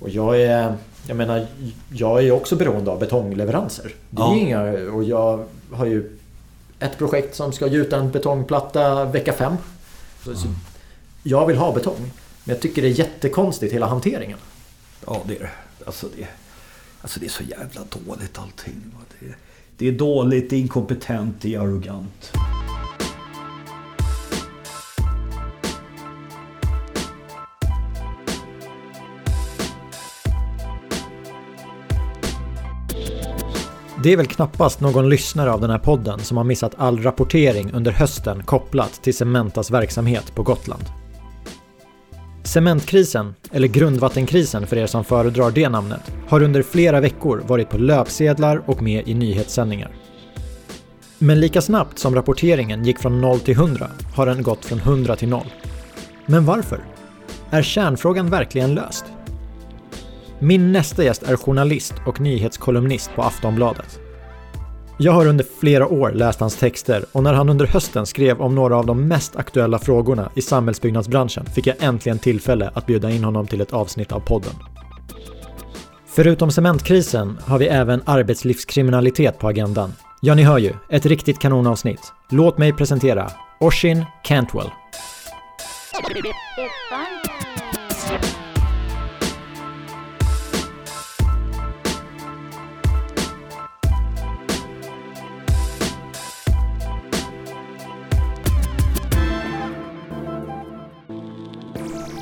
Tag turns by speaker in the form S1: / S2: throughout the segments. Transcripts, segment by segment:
S1: Och jag är... Jag menar, jag är också beroende av betongleveranser. Det är
S2: Ja.
S1: inga, och jag har ju ett projekt som ska gjuta en betongplatta vecka fem. Så, så jag vill ha betong. Men jag tycker det är jättekonstigt hela hanteringen.
S2: Ja, det är det. Alltså det, alltså det är så jävla dåligt allting. Det, det är dåligt, det är inkompetent, det är arrogant.
S1: Det är väl knappast någon lyssnare av den här podden som har missat all rapportering under hösten kopplat till Cementas verksamhet på Gotland. Cementkrisen, eller grundvattenkrisen för er som föredrar det namnet, har under flera veckor varit på löpsedlar och med i nyhetssändningar. Men lika snabbt som rapporteringen gick från 0 till 100 har den gått från 100 till 0. Men varför? Är kärnfrågan verkligen löst? Min nästa gäst är journalist och nyhetskolumnist på Aftonbladet. Jag har under flera år läst hans texter och när han under hösten skrev om några av de mest aktuella frågorna i samhällsbyggnadsbranschen fick jag äntligen tillfälle att bjuda in honom till ett avsnitt av podden. Förutom cementkrisen har vi även arbetslivskriminalitet på agendan. Ja, ni hör ju, ett riktigt kanonavsnitt. Låt mig presentera Oshin Cantwell.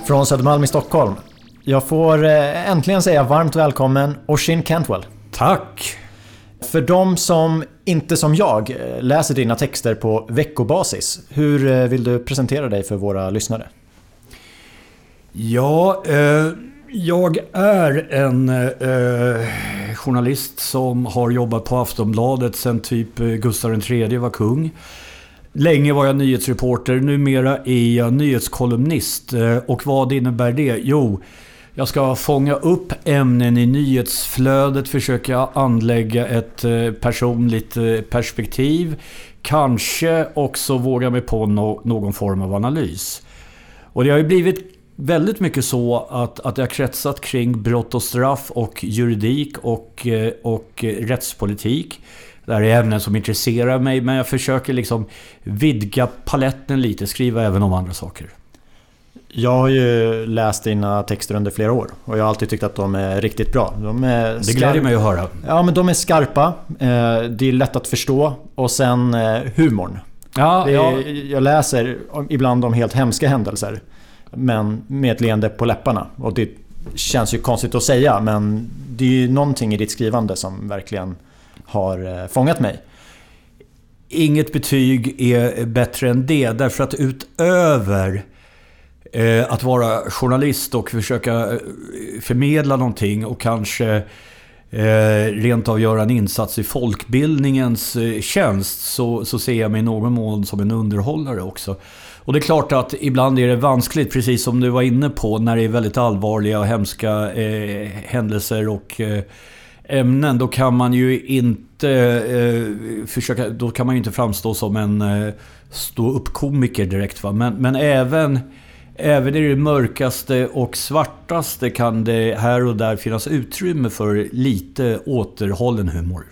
S1: Från Södermalm i Stockholm. Jag får eh, äntligen säga varmt välkommen Oshin Cantwell.
S2: Tack!
S1: För de som inte som jag eh, läser dina texter på veckobasis, hur eh, vill du presentera dig för våra lyssnare?
S2: Ja, eh, jag är en eh, journalist som har jobbat på Aftonbladet sedan typ Gustav III var kung. Länge var jag nyhetsreporter, numera är jag nyhetskolumnist. Eh, och vad innebär det? Jo, jag ska fånga upp ämnen i nyhetsflödet, försöka anlägga ett eh, personligt eh, perspektiv. Kanske också våga mig på någon form av analys. Och det har ju blivit väldigt mycket så att, att det har kretsat kring brott och straff och juridik och, och rättspolitik. Det här är ämnen som intresserar mig men jag försöker liksom vidga paletten lite, skriva även om andra saker.
S1: Jag har ju läst dina texter under flera år och jag har alltid tyckt att de är riktigt bra. De är
S2: Det gläder mig att höra.
S1: Ja, men de är skarpa. eh, Det är lätt att förstå och sen eh, humorn.
S2: Ja, ja,
S1: jag läser ibland om helt hemska händelser. Men med ett leende på läpparna. Och det känns ju konstigt att säga men det är ju någonting i ditt skrivande som verkligen har eh, fångat mig.
S2: Inget betyg är bättre än det. Därför att utöver eh, att vara journalist och försöka eh, förmedla någonting och kanske rent av göra en insats i folkbildningens tjänst så, så ser jag mig i någon mån som en underhållare också. Och det är klart att ibland är det vanskligt, precis som du var inne på, när det är väldigt allvarliga och hemska eh, händelser och eh, ämnen. Då kan man ju inte eh, försöka, då kan man ju inte framstå som en eh, stå upp komiker direkt. Va? Men, men även, även i det mörkaste och svartaste kan det här och där finnas utrymme för lite återhållen humor.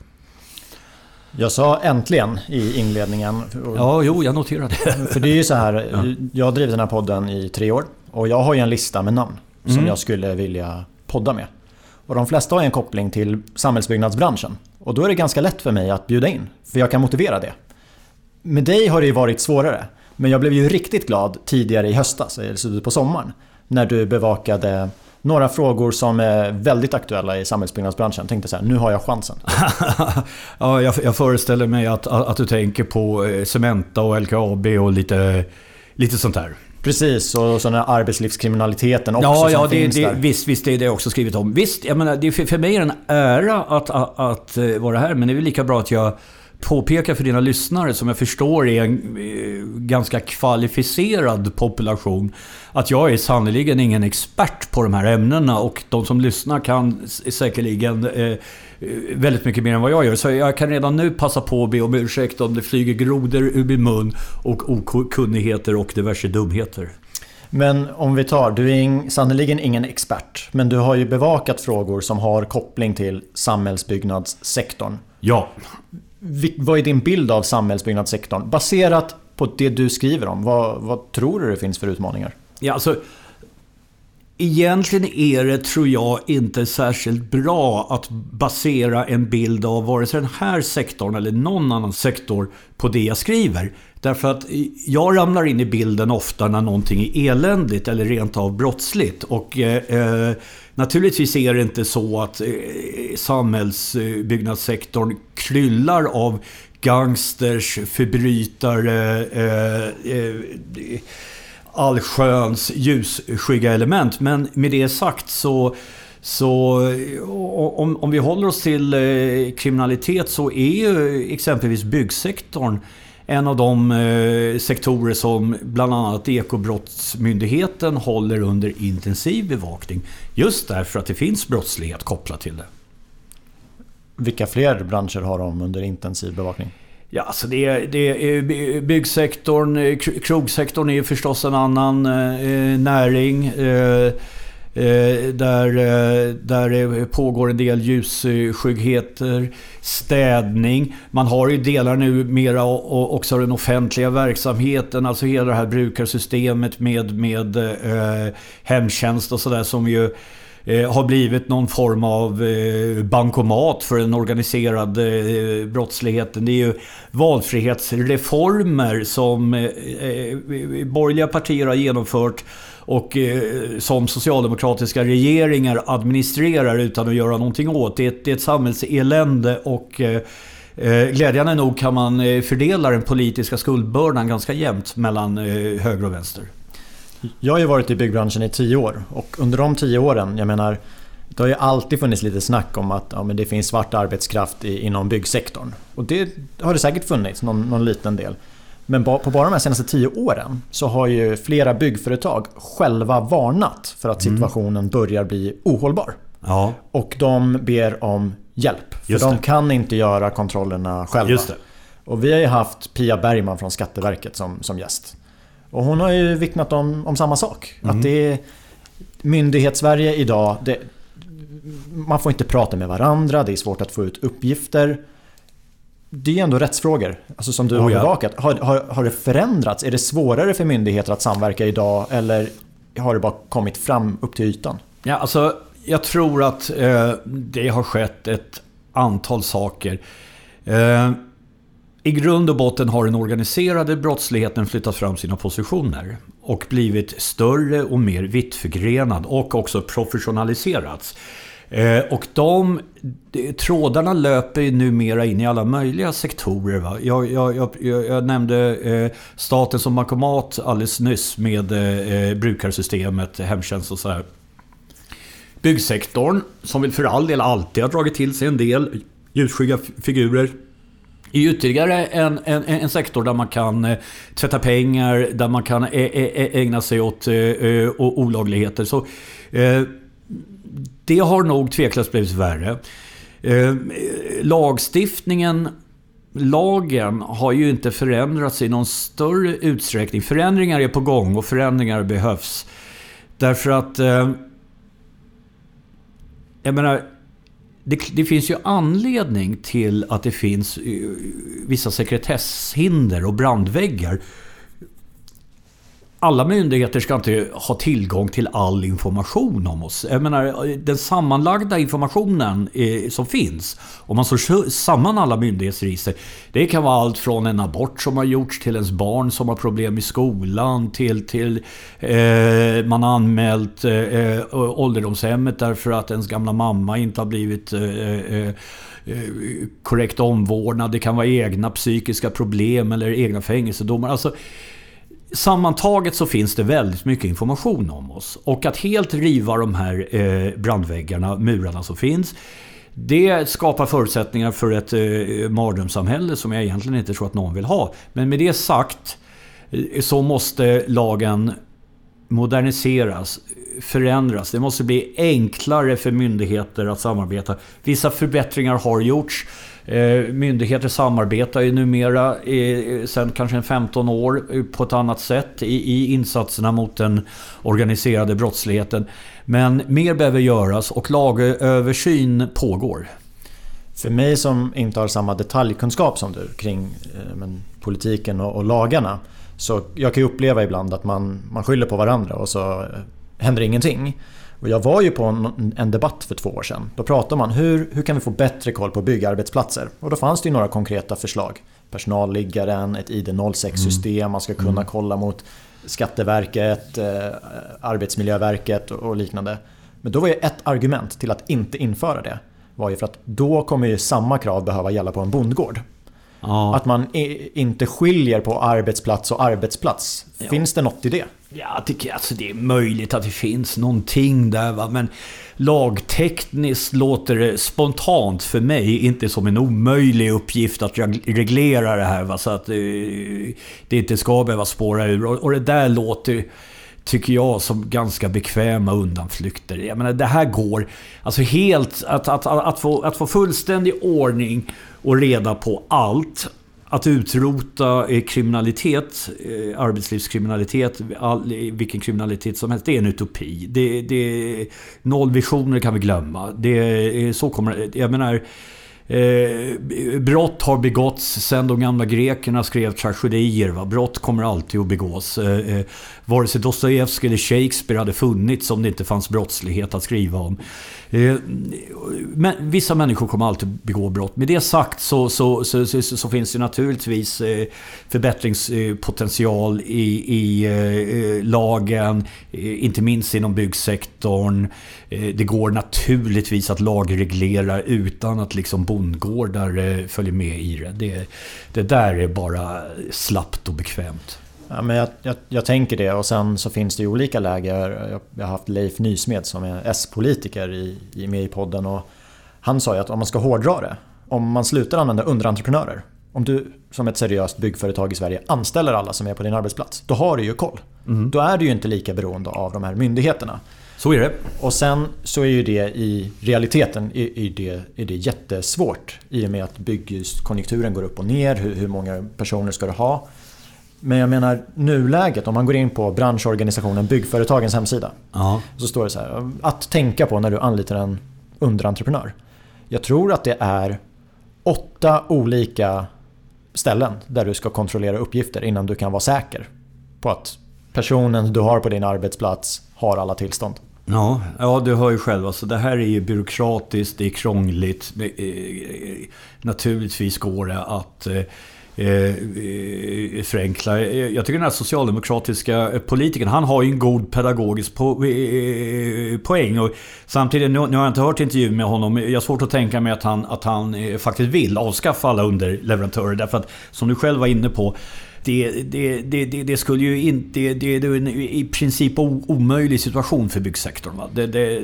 S1: Jag sa äntligen i inledningen.
S2: Ja, jo, jag noterade det.
S1: För det är ju så här, jag har drivit den här podden i tre år. Och jag har ju en lista med namn som
S2: Mm.
S1: jag skulle vilja podda med. Och de flesta har en koppling till samhällsbyggnadsbranschen. Och då är det ganska lätt för mig att bjuda in. För jag kan motivera det. Med dig har det ju varit svårare. Men jag blev ju riktigt glad tidigare i höstas, eller slutet på sommaren. När du bevakade några frågor som är väldigt aktuella i samhällsbyggnadsbranschen. Jag tänkte så här, nu har jag chansen.
S2: ja, jag, jag föreställer mig att, att, att du tänker på eh, Cementa och LKAB och lite, lite sånt där.
S1: Precis, och så här arbetslivskriminaliteten också
S2: Ja,
S1: som
S2: ja det,
S1: finns
S2: det,
S1: där.
S2: visst, visst, det är det jag också skrivit om. Visst, jag menar, det är för, för mig är det en ära att, att, att eh, vara här. Men det är väl lika bra att jag påpekar för dina lyssnare, som jag förstår är en eh, ganska kvalificerad population, att jag är sannerligen ingen expert på de här ämnena. Och de som lyssnar kan säkerligen eh, väldigt mycket mer än vad jag gör. Så jag kan redan nu passa på att be om ursäkt om det flyger grodor ur min mun och okunnigheter och diverse dumheter.
S1: Men om vi tar, du är sannoliken ingen expert, men du har ju bevakat frågor som har koppling till samhällsbyggnadssektorn.
S2: Ja.
S1: Vad är din bild av samhällsbyggnadssektorn? Baserat på det du skriver om, vad, vad tror du det finns för utmaningar?
S2: Ja, alltså, Egentligen är det, tror jag, inte särskilt bra att basera en bild av vare sig den här sektorn eller någon annan sektor på det jag skriver. Därför att jag ramlar in i bilden ofta när någonting är eländigt eller rent av brottsligt. Och eh, eh naturligtvis är det inte så att eh, samhällsbyggnadssektorn kryllar av gangsters, förbrytare, eh, eh allsköns ljusskygga element. Men med det sagt så så om, om vi håller oss till eh, kriminalitet så är ju exempelvis byggsektorn en av de eh, sektorer som bland annat Ekobrottsmyndigheten håller under intensiv bevakning. Just därför att det finns brottslighet kopplat till det.
S1: Vilka fler branscher har de under intensiv bevakning?
S2: Ja, alltså det, det byggsektorn, eh, krogsektorn är förstås en annan eh, eh näring. Eh, eh, där, eh, där det pågår en del ljusskyggheter, städning. Man har ju delar nu mera också av den offentliga verksamheten, alltså hela det här brukarsystemet med, med eh, hemtjänst och sådär som ju Eh, har blivit någon form av eh, bankomat för den organiserade eh, brottsligheten. Det är ju valfrihetsreformer som eh, eh, borgerliga partier har genomfört och eh, som socialdemokratiska regeringar administrerar utan att göra någonting åt. Det är ett, det är ett samhällselände och glädjande nog kan man fördela den politiska skuldbördan ganska jämnt mellan höger och vänster.
S1: Jag har ju varit i byggbranschen i tio år och under de tio åren, jag menar det har ju alltid funnits lite snack om att ja, men det finns svart arbetskraft i, inom byggsektorn. Och det har det säkert funnits, någon, någon liten del. Men på bara de här senaste tio åren så har ju flera byggföretag själva varnat för att mm. situationen mm. börjar bli ohållbar. Ja. Och de ber om hjälp. För Just de det. kan inte göra kontrollerna själva. Och vi har ju haft Pia Bergman från Skatteverket som, som gäst. Och hon har ju vittnat om, om samma sak. Mm. Att det är Myndighetssverige idag, det, man får inte prata med varandra, det är svårt att få ut uppgifter. Det är ändå rättsfrågor, alltså som du oh, har bevakat. Har, har, har det förändrats? Är det svårare för myndigheter att samverka idag eller har det bara kommit fram upp till ytan?
S2: Ja, alltså, jag tror att eh, det har skett ett antal saker. Eh, i grund och botten har den organiserade brottsligheten flyttat fram sina positioner och blivit större och mer vittförgrenad och också professionaliserats. Eh, och de trådarna löper ju numera in i alla möjliga sektorer. Va? Jag, jag, jag, jag nämnde eh, staten som bankomat alldeles nyss med eh, eh brukarsystemet, hemtjänst och sådär. Byggsektorn, som väl för all del alltid har dragit till sig en del ljusskygga figurer är ytterligare en, en, en sektor där man kan eh, tvätta pengar, där man kan eh, eh, ägna sig åt olagligheter. Så, det har nog tveklöst blivit värre. Lagstiftningen lagen har ju inte förändrats i någon större utsträckning. Förändringar är på gång och förändringar behövs. Därför att... Jag menar, det, det, finns ju anledning till att det finns eh, vissa sekretesshinder och brandväggar alla myndigheter ska inte ha tillgång till all information om oss. Jag menar, den sammanlagda informationen eh, som finns, om man slår samman alla myndighetsregister, det kan vara allt från en abort som har gjorts till ens barn som har problem i skolan, till, till eh, man har anmält eh, eh ålderdomshemmet därför att ens gamla mamma inte har blivit eh, eh, eh korrekt omvårdnad. Det kan vara egna psykiska problem eller egna fängelsedomar. Alltså, Sammantaget så finns det väldigt mycket information om oss. Och att helt riva de här eh, brandväggarna, murarna som finns. Det skapar förutsättningar för ett eh, mardrömssamhälle som jag egentligen inte tror att någon vill ha. Men med det sagt eh, så måste lagen moderniseras, förändras. Det måste bli enklare för myndigheter att samarbeta. Vissa förbättringar har gjorts. Eh, myndigheter samarbetar ju numera sen kanske 15 år på ett annat sätt i, insatserna mot den organiserade brottsligheten. Men mer behöver göras och lagöversyn pågår.
S1: För mig som inte har samma detaljkunskap som du kring eh, men, politiken och, och, lagarna. Så jag kan ju uppleva ibland att man, man skyller på varandra och så eh, händer ingenting. Och jag var ju på en, en, debatt för två år sedan. Då pratade man hur, hur kan vi få bättre koll på byggarbetsplatser? Och då fanns det ju några konkreta förslag. Personalliggaren, ett ID06-system, mm. man ska kunna mm. kolla mot Skatteverket, eh, Arbetsmiljöverket och liknande. Men då var ju ett argument till att inte införa det var ju för att då kommer ju samma krav behöva gälla på en bondgård. Ja. Att man inte skiljer på arbetsplats och arbetsplats. Ja. Finns det något i det?
S2: Ja, jag tycker alltså det är möjligt att det finns någonting där. Va? Men lagtekniskt låter det spontant för mig inte som en omöjlig uppgift att reglera det här. Va? Så att eh, det inte ska behöva spåra ur. Och det där låter tycker jag, som ganska bekväma undanflykter. Jag menar, det här går... Alltså helt... Att, att, att, få, att få fullständig ordning och reda på allt. Att utrota eh, kriminalitet, eh, arbetslivskriminalitet, all, eh, vilken kriminalitet som helst, det är en utopi. Det, det, nollvisioner kan vi glömma. Det, så kommer Jag menar... Eh, brott har begåtts sen de gamla grekerna skrev tragedier. Va? Brott kommer alltid att begås. Eh, vare sig Dostojevskij eller Shakespeare hade funnits om det inte fanns brottslighet att skriva om. Eh, men vissa människor kommer alltid begå brott. Med det sagt så, så, så, så finns det naturligtvis eh, förbättringspotential i, i eh, lagen, inte minst inom byggsektorn. Det går naturligtvis att lagreglera utan att liksom bondgårdar följer med i det. det. Det där är bara slappt och bekvämt.
S1: Ja, men jag, jag, jag, tänker det och sen så finns det ju olika läger. Jag, jag har haft Leif Nysmed som är S-politiker i, i, med i podden och han sa ju att om man ska hårdra det, om man slutar använda underentreprenörer. Om du som ett seriöst byggföretag i Sverige anställer alla som är på din arbetsplats, då har du ju koll. Mm. Då är du ju inte lika beroende av de här myndigheterna.
S2: Så är det.
S1: Och sen så är ju det i realiteten är, det, är det jättesvårt i och med att byggkonjunkturen går upp och ner. Hur, hur många personer ska du ha? Men jag menar nuläget, om man går in på branschorganisationen Byggföretagens hemsida. Ja. Så står det så här, att tänka på när du anlitar en underentreprenör. Jag tror att det är åtta olika ställen där du ska kontrollera uppgifter innan du kan vara säker på att personen du har på din arbetsplats har alla tillstånd.
S2: Ja, ja du hör ju själv. Alltså, det här är ju byråkratiskt, det är krångligt. Naturligtvis går det att Eh, eh, förenkla. Eh, jag tycker den här socialdemokratiska eh, politikern, han har ju en god pedagogisk po eh, poäng. Och samtidigt, nu, nu har jag inte hört intervjun med honom, jag har svårt att tänka mig att han, att han eh, faktiskt vill avskaffa alla underleverantörer. Därför att, som du själv var inne på, det, det, det, det, skulle ju inte... Det, det är en i princip omöjlig situation för byggsektorn. Va? Det, det,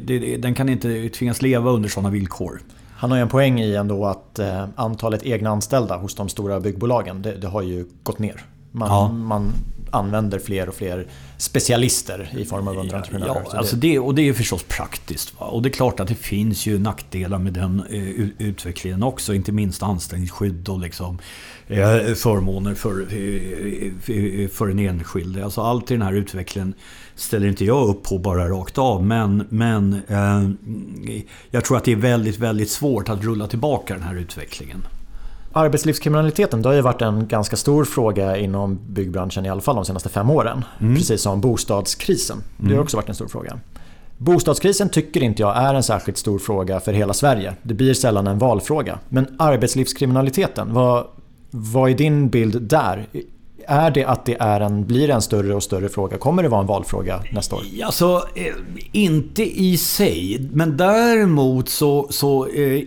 S2: det, den kan inte tvingas leva under sådana villkor.
S1: Han har ju en poäng i ändå att eh, antalet egna anställda hos de stora byggbolagen det, det har ju gått ner. Man, ja. man, använder fler och fler specialister i form av underentreprenörer.
S2: Ja, alltså det, och det är förstås praktiskt. Va? Och det är klart att det finns ju nackdelar med den eh, utvecklingen också. Inte minst anställningsskydd och liksom, eh, förmåner för, eh, för den enskilde. Alltså allt i den här utvecklingen ställer inte jag upp på bara rakt av. Men, men eh, jag tror att det är väldigt, väldigt svårt att rulla tillbaka den här utvecklingen.
S1: Arbetslivskriminaliteten det har ju varit en ganska stor fråga inom byggbranschen i alla fall de senaste fem åren. Mm. Precis som bostadskrisen. Det har mm. också varit en stor fråga. Bostadskrisen tycker inte jag är en särskilt stor fråga för hela Sverige. Det blir sällan en valfråga. Men arbetslivskriminaliteten, vad, vad är din bild där? Är det att det är en, blir en större och större fråga? Kommer det vara en valfråga nästa år?
S2: Alltså, inte i sig. Men däremot så... så eh,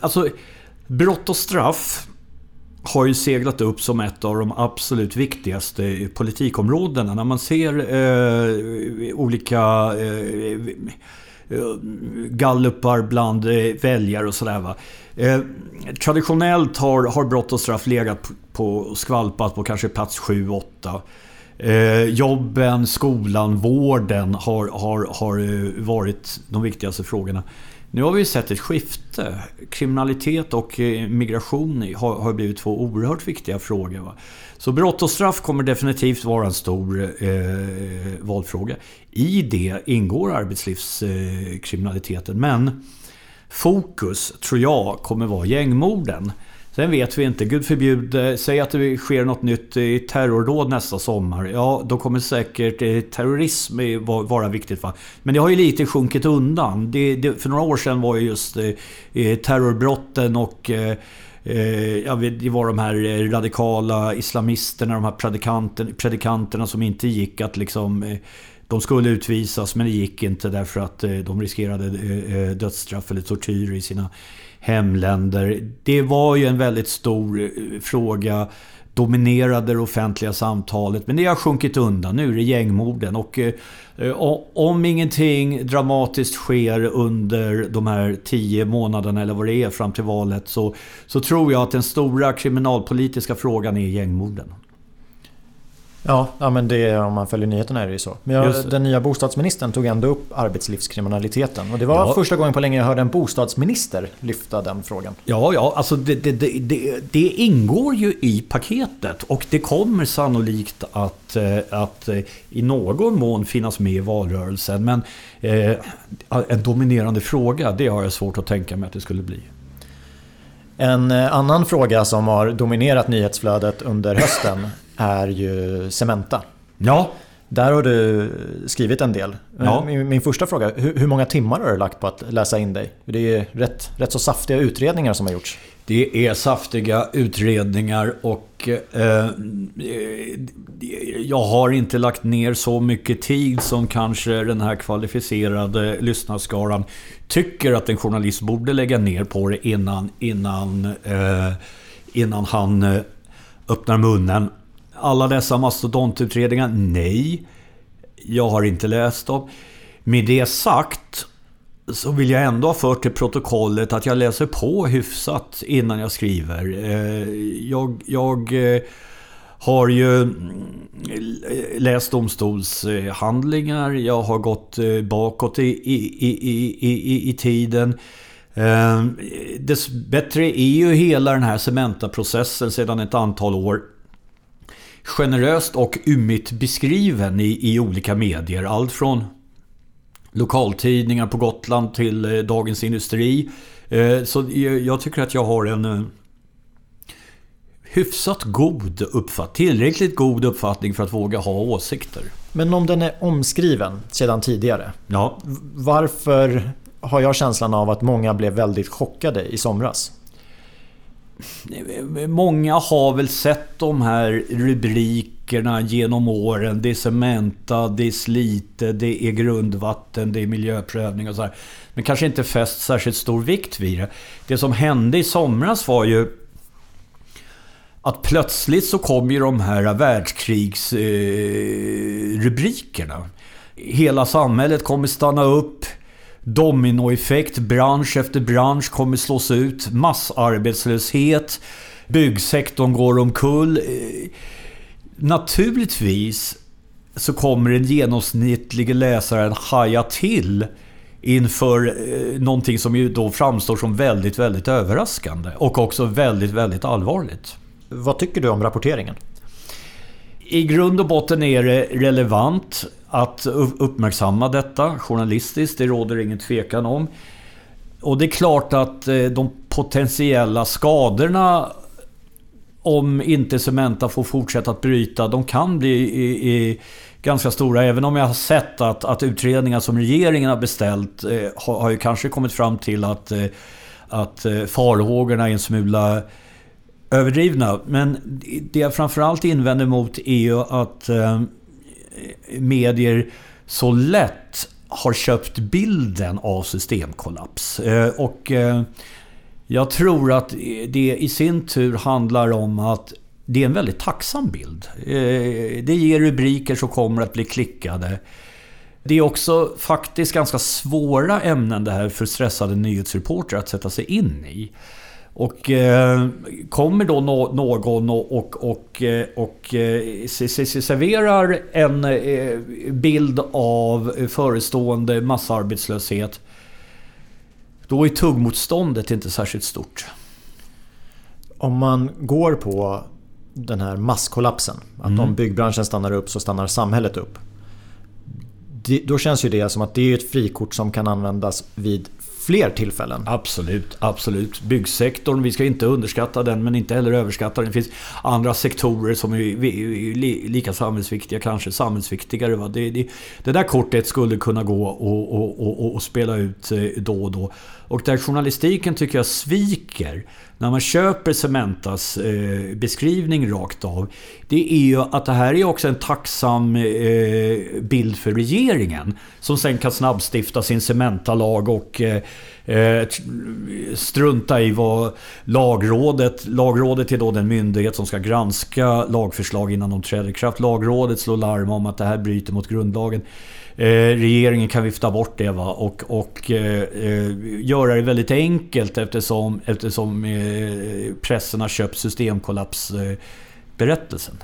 S2: alltså, brott och straff har ju seglat upp som ett av de absolut viktigaste politikområdena. När man ser eh, olika eh, eh gallupar bland eh, väljare och sådär. Eh, traditionellt har, har brott och straff legat på skvalpat på kanske plats 7-8. Eh, jobben, skolan, vården har, har, har eh, varit de viktigaste frågorna. Nu har vi sett ett skifte. Kriminalitet och eh, migration har, har blivit två oerhört viktiga frågor. Va? Så brott och straff kommer definitivt vara en stor eh, valfråga. I det ingår arbetslivskriminaliteten. Eh, Men fokus, tror jag, kommer vara gängmorden. Sen vet vi inte, gud förbjude, säg att det sker något nytt i terrordåd nästa sommar. Ja, då kommer säkert eh, terrorism vara viktigt. Va? Men det har ju lite sjunkit undan. Det, det, för några år sedan var ju just eh, eh terrorbrotten och eh, eh ja, det var de här radikala islamisterna, de här predikanterna, predikanterna som inte gick att liksom de skulle utvisas men det gick inte därför att de riskerade dödsstraff eller tortyr i sina hemländer. Det var ju en väldigt stor eh, fråga dominerade det offentliga samtalet. Men det har sjunkit undan. Nu är det gängmorden. Och, eh, eh, och om ingenting dramatiskt sker under de här tio månaderna eller vad det är fram till valet så, så tror jag att den stora kriminalpolitiska frågan är gängmorden.
S1: Ja, ja men det, om man följer nyheterna är det ju så. Men jag, den nya bostadsministern tog ändå upp arbetslivskriminaliteten. Och det var ja. första gången på länge jag hörde en bostadsminister lyfta den frågan.
S2: Ja, ja, alltså det, det, det, det ingår ju i paketet. Och det kommer sannolikt att, eh, att eh, i någon mån finnas med i valrörelsen. Men eh, en dominerande fråga, det har jag svårt att tänka mig att det skulle bli.
S1: En eh, annan fråga som har dominerat nyhetsflödet under hösten är ju Cementa.
S2: Ja.
S1: Där har du skrivit en del. Ja. Min, min första fråga, hur, hur, många timmar har du lagt på att läsa in dig? Det är rätt, rätt så saftiga utredningar som har gjorts.
S2: Det är saftiga utredningar och eh, jag har inte lagt ner så mycket tid som kanske den här kvalificerade lyssnarskaran tycker att en journalist borde lägga ner på det innan, innan, eh, innan han eh, öppnar munnen alla dessa mastodontutredningar? Nej. Jag har inte läst dem. Med det sagt så vill jag ändå ha fört till protokollet att jag läser på hyfsat innan jag skriver. Eh, jag, jag eh, har ju mm, läst domstolshandlingar. Jag har gått eh, bakåt i, i, i, i, i tiden. Dessbättre är ju hela den här Cementa-processen sedan ett antal år generöst och ymigt beskriven i, i olika medier. Allt från lokaltidningar på Gotland till eh, Dagens Industri. Eh, så jag tycker att jag har en eh, hyfsat god uppfattning. Tillräckligt god uppfattning för att våga ha åsikter.
S1: Men om den är omskriven sedan tidigare.
S2: Ja.
S1: Varför har jag känslan av att många blev väldigt chockade i somras?
S2: Många har väl sett de här rubrikerna genom åren. Det är Cementa, det är Slite, det är grundvatten, det är miljöprövning och så här. Men kanske inte fäst särskilt stor vikt vid det. Det som hände i somras var ju att plötsligt så kom ju de här världskrigsrubrikerna. Eh, Hela samhället kommer stanna upp dominoeffekt. Bransch efter bransch kommer slås ut. Massarbetslöshet. Byggsektorn går omkull. Eh, naturligtvis så kommer den genomsnittliga läsaren haja till inför eh, någonting som ju då framstår som väldigt, väldigt överraskande och också väldigt, väldigt allvarligt.
S1: Vad tycker du om rapporteringen?
S2: I grund och botten är det relevant att uppmärksamma detta journalistiskt. Det råder ingen tvekan om. Och det är klart att eh, de potentiella skadorna om inte Cementa får fortsätta att bryta, de kan bli i, i ganska stora. Även om jag har sett att, att utredningar som regeringen har beställt eh, har, har ju kanske kommit fram till att, eh, att eh, farhågorna är en smula överdrivna. Men det jag framförallt invänder mot är ju att eh, Eh, medier så lätt har köpt bilden av systemkollaps. Eh, och eh, jag tror att det i sin tur handlar om att det är en väldigt tacksam bild. Det ger rubriker som kommer att bli klickade. Det är också faktiskt ganska svåra ämnen det här för stressade nyhetsreportrar att sätta sig in i. Och eh, kommer då no någon och, och, och, eh, och eh, serverar en eh, bild av förestående massarbetslöshet. Då är tuggmotståndet inte särskilt stort.
S1: Om man går på den här masskollapsen. Att mm. om byggbranschen stannar upp så stannar samhället upp. då känns ju det som att det är ett frikort som kan användas vid fler tillfällen.
S2: Absolut, absolut. Byggsektorn, vi ska inte underskatta den men inte heller överskatta den. Det finns andra sektorer som är lika samhällsviktiga, kanske samhällsviktigare. Va? Det, det, det där kortet skulle kunna gå och, och, och, och spela ut eh, då och då. Och där journalistiken tycker jag sviker när man köper Cementas eh, beskrivning rakt av. Det är ju att det här är också en tacksam eh, bild för regeringen. Som sen kan snabbstifta sin Cementalag och eh, eh strunta i vad Lagrådet... Lagrådet är då den myndighet som ska granska lagförslag innan de träder i kraft. Lagrådet slår larm om att det här bryter mot grundlagen. Eh, regeringen kan vifta bort det va? och, och eh, eh, göra det väldigt enkelt eftersom, eftersom eh, pressen har köpt systemkollapsberättelsen.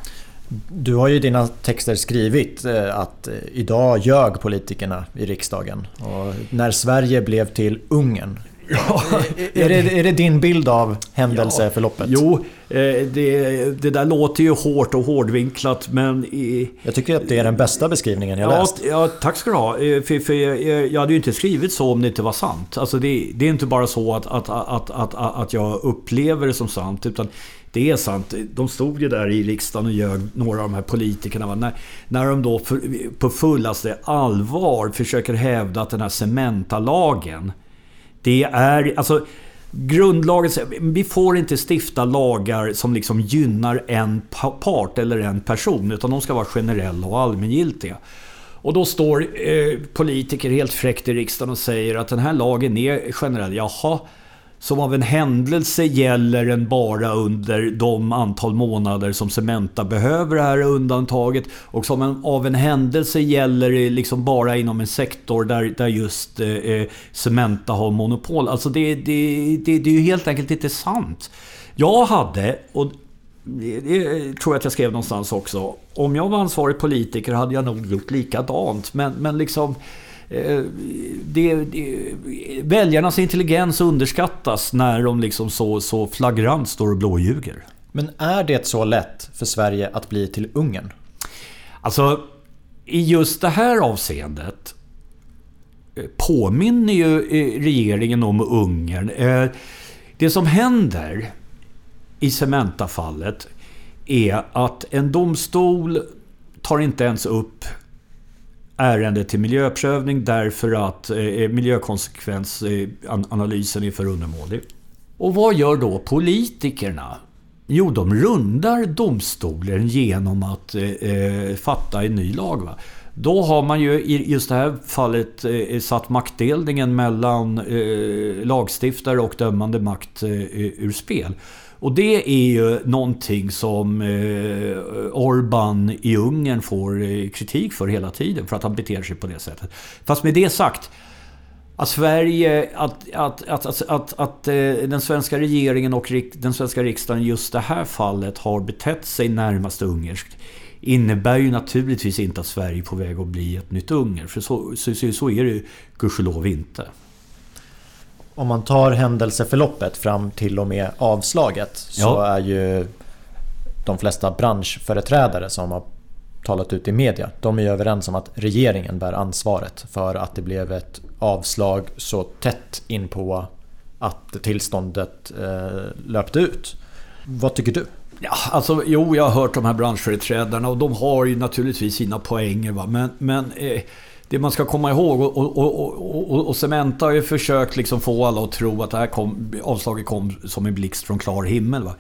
S1: Du har ju i dina texter skrivit eh, att eh, idag ljög politikerna i riksdagen. Och när Sverige blev till Ungern Ja, är, det, är det din bild av händelseförloppet?
S2: Ja, jo, eh, det, det där låter ju hårt och hårdvinklat men...
S1: Jag tycker att det är den bästa beskrivningen jag
S2: ja,
S1: läst.
S2: Ja, tack ska du ha. Eh, för, för jag, jag hade ju inte skrivit så om det inte var sant. Alltså det, det är inte bara så att, att, att, att, att jag upplever det som sant. Utan det är sant. De stod ju där i riksdagen och ljög, några av de här politikerna. När, när de då för, på fullaste allvar försöker hävda att den här cementalagen det är, alltså grundlagen vi får inte stifta lagar som liksom gynnar en part eller en person. Utan de ska vara generella och allmängiltiga. Och då står eh, politiker helt fräckt i riksdagen och säger att den här lagen är generell. Jaha, som av en händelse gäller den bara under de antal månader som Cementa behöver det här undantaget. Och som en, av en händelse gäller det liksom bara inom en sektor där, där just eh, eh Cementa har monopol. Alltså det, det, det, det är ju helt enkelt inte sant. Jag hade, och det tror jag att jag skrev någonstans också. Om jag var ansvarig politiker hade jag nog gjort likadant. Men, men liksom... Eh, det, det, väljarnas intelligens underskattas när de liksom så, så flagrant står och blåljuger.
S1: Men är det så lätt för Sverige att bli till Ungern?
S2: Alltså, i just det här avseendet eh, påminner ju eh, regeringen om Ungern. Det som händer i Cementa-fallet är att en domstol tar inte ens upp ärendet till miljöprövning därför att eh, eh, miljökonsekvensanalysen eh, är för undermålig. Och vad gör då politikerna? Jo, de rundar domstolen genom att eh, fatta en ny lag. Va? Då har man ju i just det här fallet eh, satt maktdelningen mellan eh, lagstiftare och dömande makt eh, ur spel. Och det är ju någonting som eh, Orban i Ungern får eh, kritik för hela tiden. För att han beter sig på det sättet. Fast med det sagt. Att Sverige, att, att, att, att, att, att eh, den svenska regeringen och den svenska riksdagen just det här fallet har betett sig närmast ungerskt innebär ju naturligtvis inte att Sverige är på väg att bli ett nytt Ungern. För så, så, så är det ju gudskelov inte
S1: om man tar händelseförloppet fram till och med avslaget så ja. är ju de flesta branschföreträdare som har talat ut i media, de är ju överens om att regeringen bär ansvaret för att det blev ett avslag så tätt in på att tillståndet eh, löpte ut. Vad tycker du?
S2: Ja, alltså, jo, jag har hört de här branschföreträdarna och de har ju naturligtvis sina poänger. Va? Men, men eh, det man ska komma ihåg, och, och, och, och, Cementa har ju försökt liksom få alla att tro att det här kom, avslaget kom som en blixt från klar himmel. Va?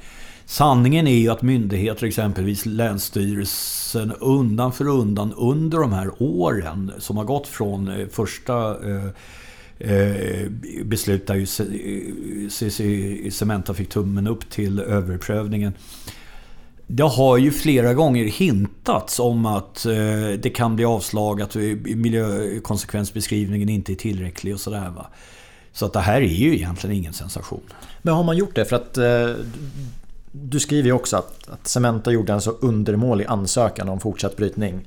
S2: Sanningen är ju att myndigheter, exempelvis Länsstyrelsen, undan för undan under de här åren som har gått från eh, första eh, eh, beslut där ju Cementa eh, fick tummen upp till överprövningen det har ju flera gånger hintats om att eh, det kan bli avslag, att miljökonsekvensbeskrivningen inte är tillräcklig och sådär. Va? Så att det här är ju egentligen ingen sensation.
S1: Men har man gjort det? För att eh, du skriver ju också att, att Cementa gjorde en så undermålig ansökan om fortsatt brytning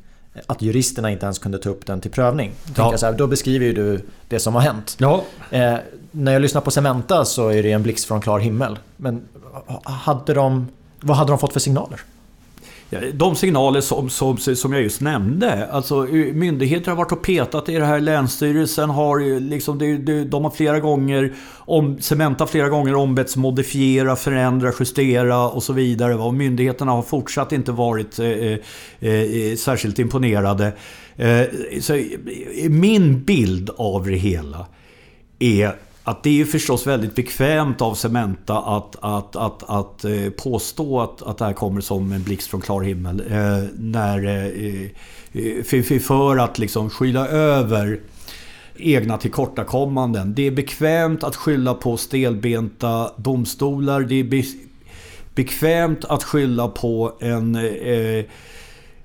S1: att juristerna inte ens kunde ta upp den till prövning. Ja. Så här, då beskriver ju du det som har hänt.
S2: Ja.
S1: Eh, när jag lyssnar på Cementa så är det en blixt från klar himmel. Men hade de, vad hade de fått för signaler?
S2: De signaler som, som, som jag just nämnde. Alltså eh, myndigheter har varit och petat i det här. Länsstyrelsen har liksom, de har flera gånger, om, Cementa flera gånger ombetts modifiera, förändra, justera och så vidare. Och myndigheterna har fortsatt inte varit eh, eh, eh särskilt imponerade. Eh, så, min bild av det hela är att det är ju förstås väldigt bekvämt av Cementa att, att, att, att eh, påstå att, att det här kommer som en blixt från klar himmel. Eh, när, eh, eh för, för att liksom skyla över egna tillkortakommanden. Det är bekvämt att skylla på stelbenta domstolar. Det är bekvämt att skylla på en eh,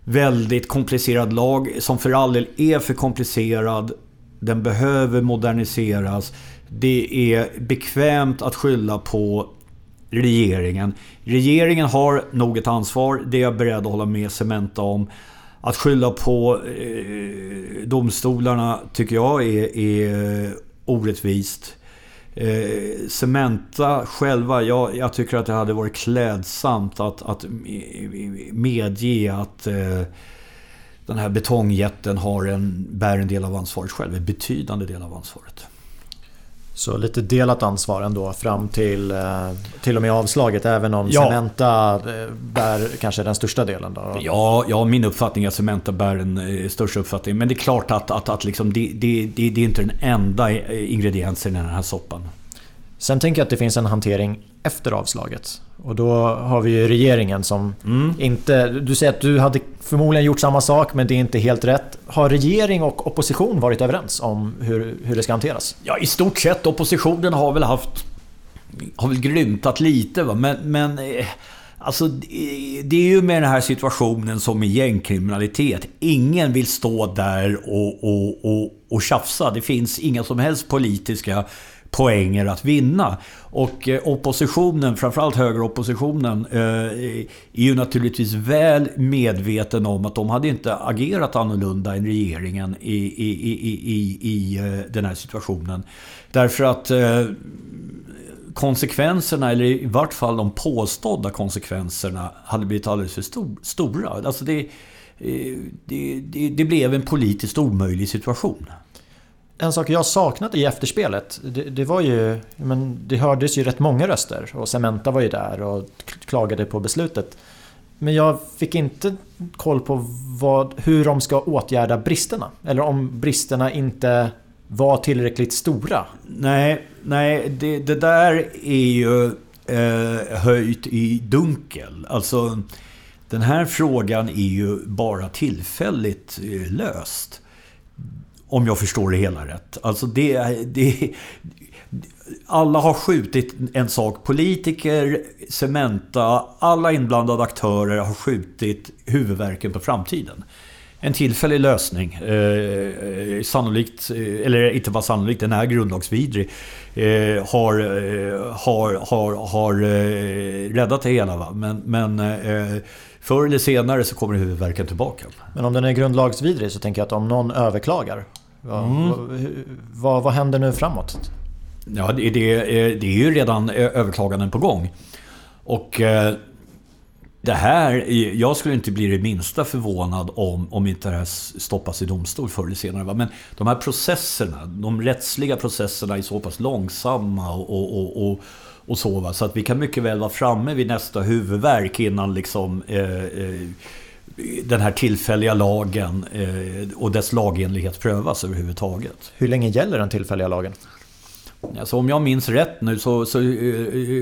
S2: väldigt komplicerad lag som för all del är för komplicerad. Den behöver moderniseras. Det är bekvämt att skylla på regeringen. Regeringen har nog ett ansvar, det är jag beredd att hålla med Cementa om. Att skylla på eh, domstolarna tycker jag är, är orättvist. Eh, Cementa själva, jag, jag, tycker att det hade varit klädsamt att, att medge att eh, den här betongjätten har en, bär en del av ansvaret själv. En betydande del av ansvaret.
S1: Så lite delat ansvar ändå fram till, eh, till och med avslaget även om ja. Cementa eh, bär kanske den största delen? Då.
S2: Ja, ja, min uppfattning är att Cementa bär den eh, största uppfattningen. Men det är klart att, att, att liksom det, det, det, det är inte den enda ingrediensen i den här soppan.
S1: Sen tänker jag att det finns en hantering efter avslaget. Och då har vi ju regeringen som mm. inte... Du säger att du hade förmodligen gjort samma sak men det är inte helt rätt. Har regering och opposition varit överens om hur, hur det ska hanteras?
S2: Ja, i stort sett. Oppositionen har väl haft... Har väl grymtat lite va, men... men eh, Alltså, det är ju med den här situationen som med gängkriminalitet. Ingen vill stå där och, och, och, och tjafsa. Det finns inga som helst politiska poänger att vinna. Och eh, oppositionen, framförallt högeroppositionen, eh, är ju naturligtvis väl medveten om att de hade inte agerat annorlunda än regeringen i, i, i, i, i eh, den här situationen. Därför att konsekvenserna, eller i vart fall de påstådda konsekvenserna, hade blivit alldeles för stora. Alltså det, det, det, det blev en politiskt omöjlig situation
S1: en sak jag saknat i efterspelet, det, det, var ju... Men det hördes ju rätt många röster och Cementa var ju där och klagade på beslutet. Men jag fick inte koll på vad, hur de ska åtgärda bristerna. Eller om bristerna inte var tillräckligt stora.
S2: Nej, nej det, det där är ju eh, höjt i dunkel. Alltså, den här frågan är ju bara tillfälligt eh, löst. Om jag förstår det hela rätt. Alltså det, det, alla har skjutit en sak. Politiker, Cementa, alla inblandade aktörer har skjutit huvudverken på framtiden. En tillfällig lösning. Eh, eh sannolikt, eh, eller inte bara sannolikt, den är grundlagsvidrig. Eh, eh, har, har, har, har räddat det hela. Va? Men, men eh, förr eller senare så kommer huvudverken tillbaka.
S1: Men om den är grundlagsvidrig så tänker jag att om någon överklagar vad, mm. vad, vad, händer nu framåt?
S2: Ja, det, det, det är ju redan överklaganden på gång. Och eh, det här, jag skulle inte bli det minsta förvånad om, om inte det här stoppas i domstol förr eller senare. Men de här processerna, de rättsliga processerna är så pass långsamma och, och, och, och så. Va? Så att vi kan mycket väl vara framme vid nästa huvudverk innan liksom eh, eh, den här tillfälliga lagen eh, och dess lagenlighet prövas överhuvudtaget.
S1: Hur länge gäller den tillfälliga lagen?
S2: Alltså om jag minns rätt nu så, så,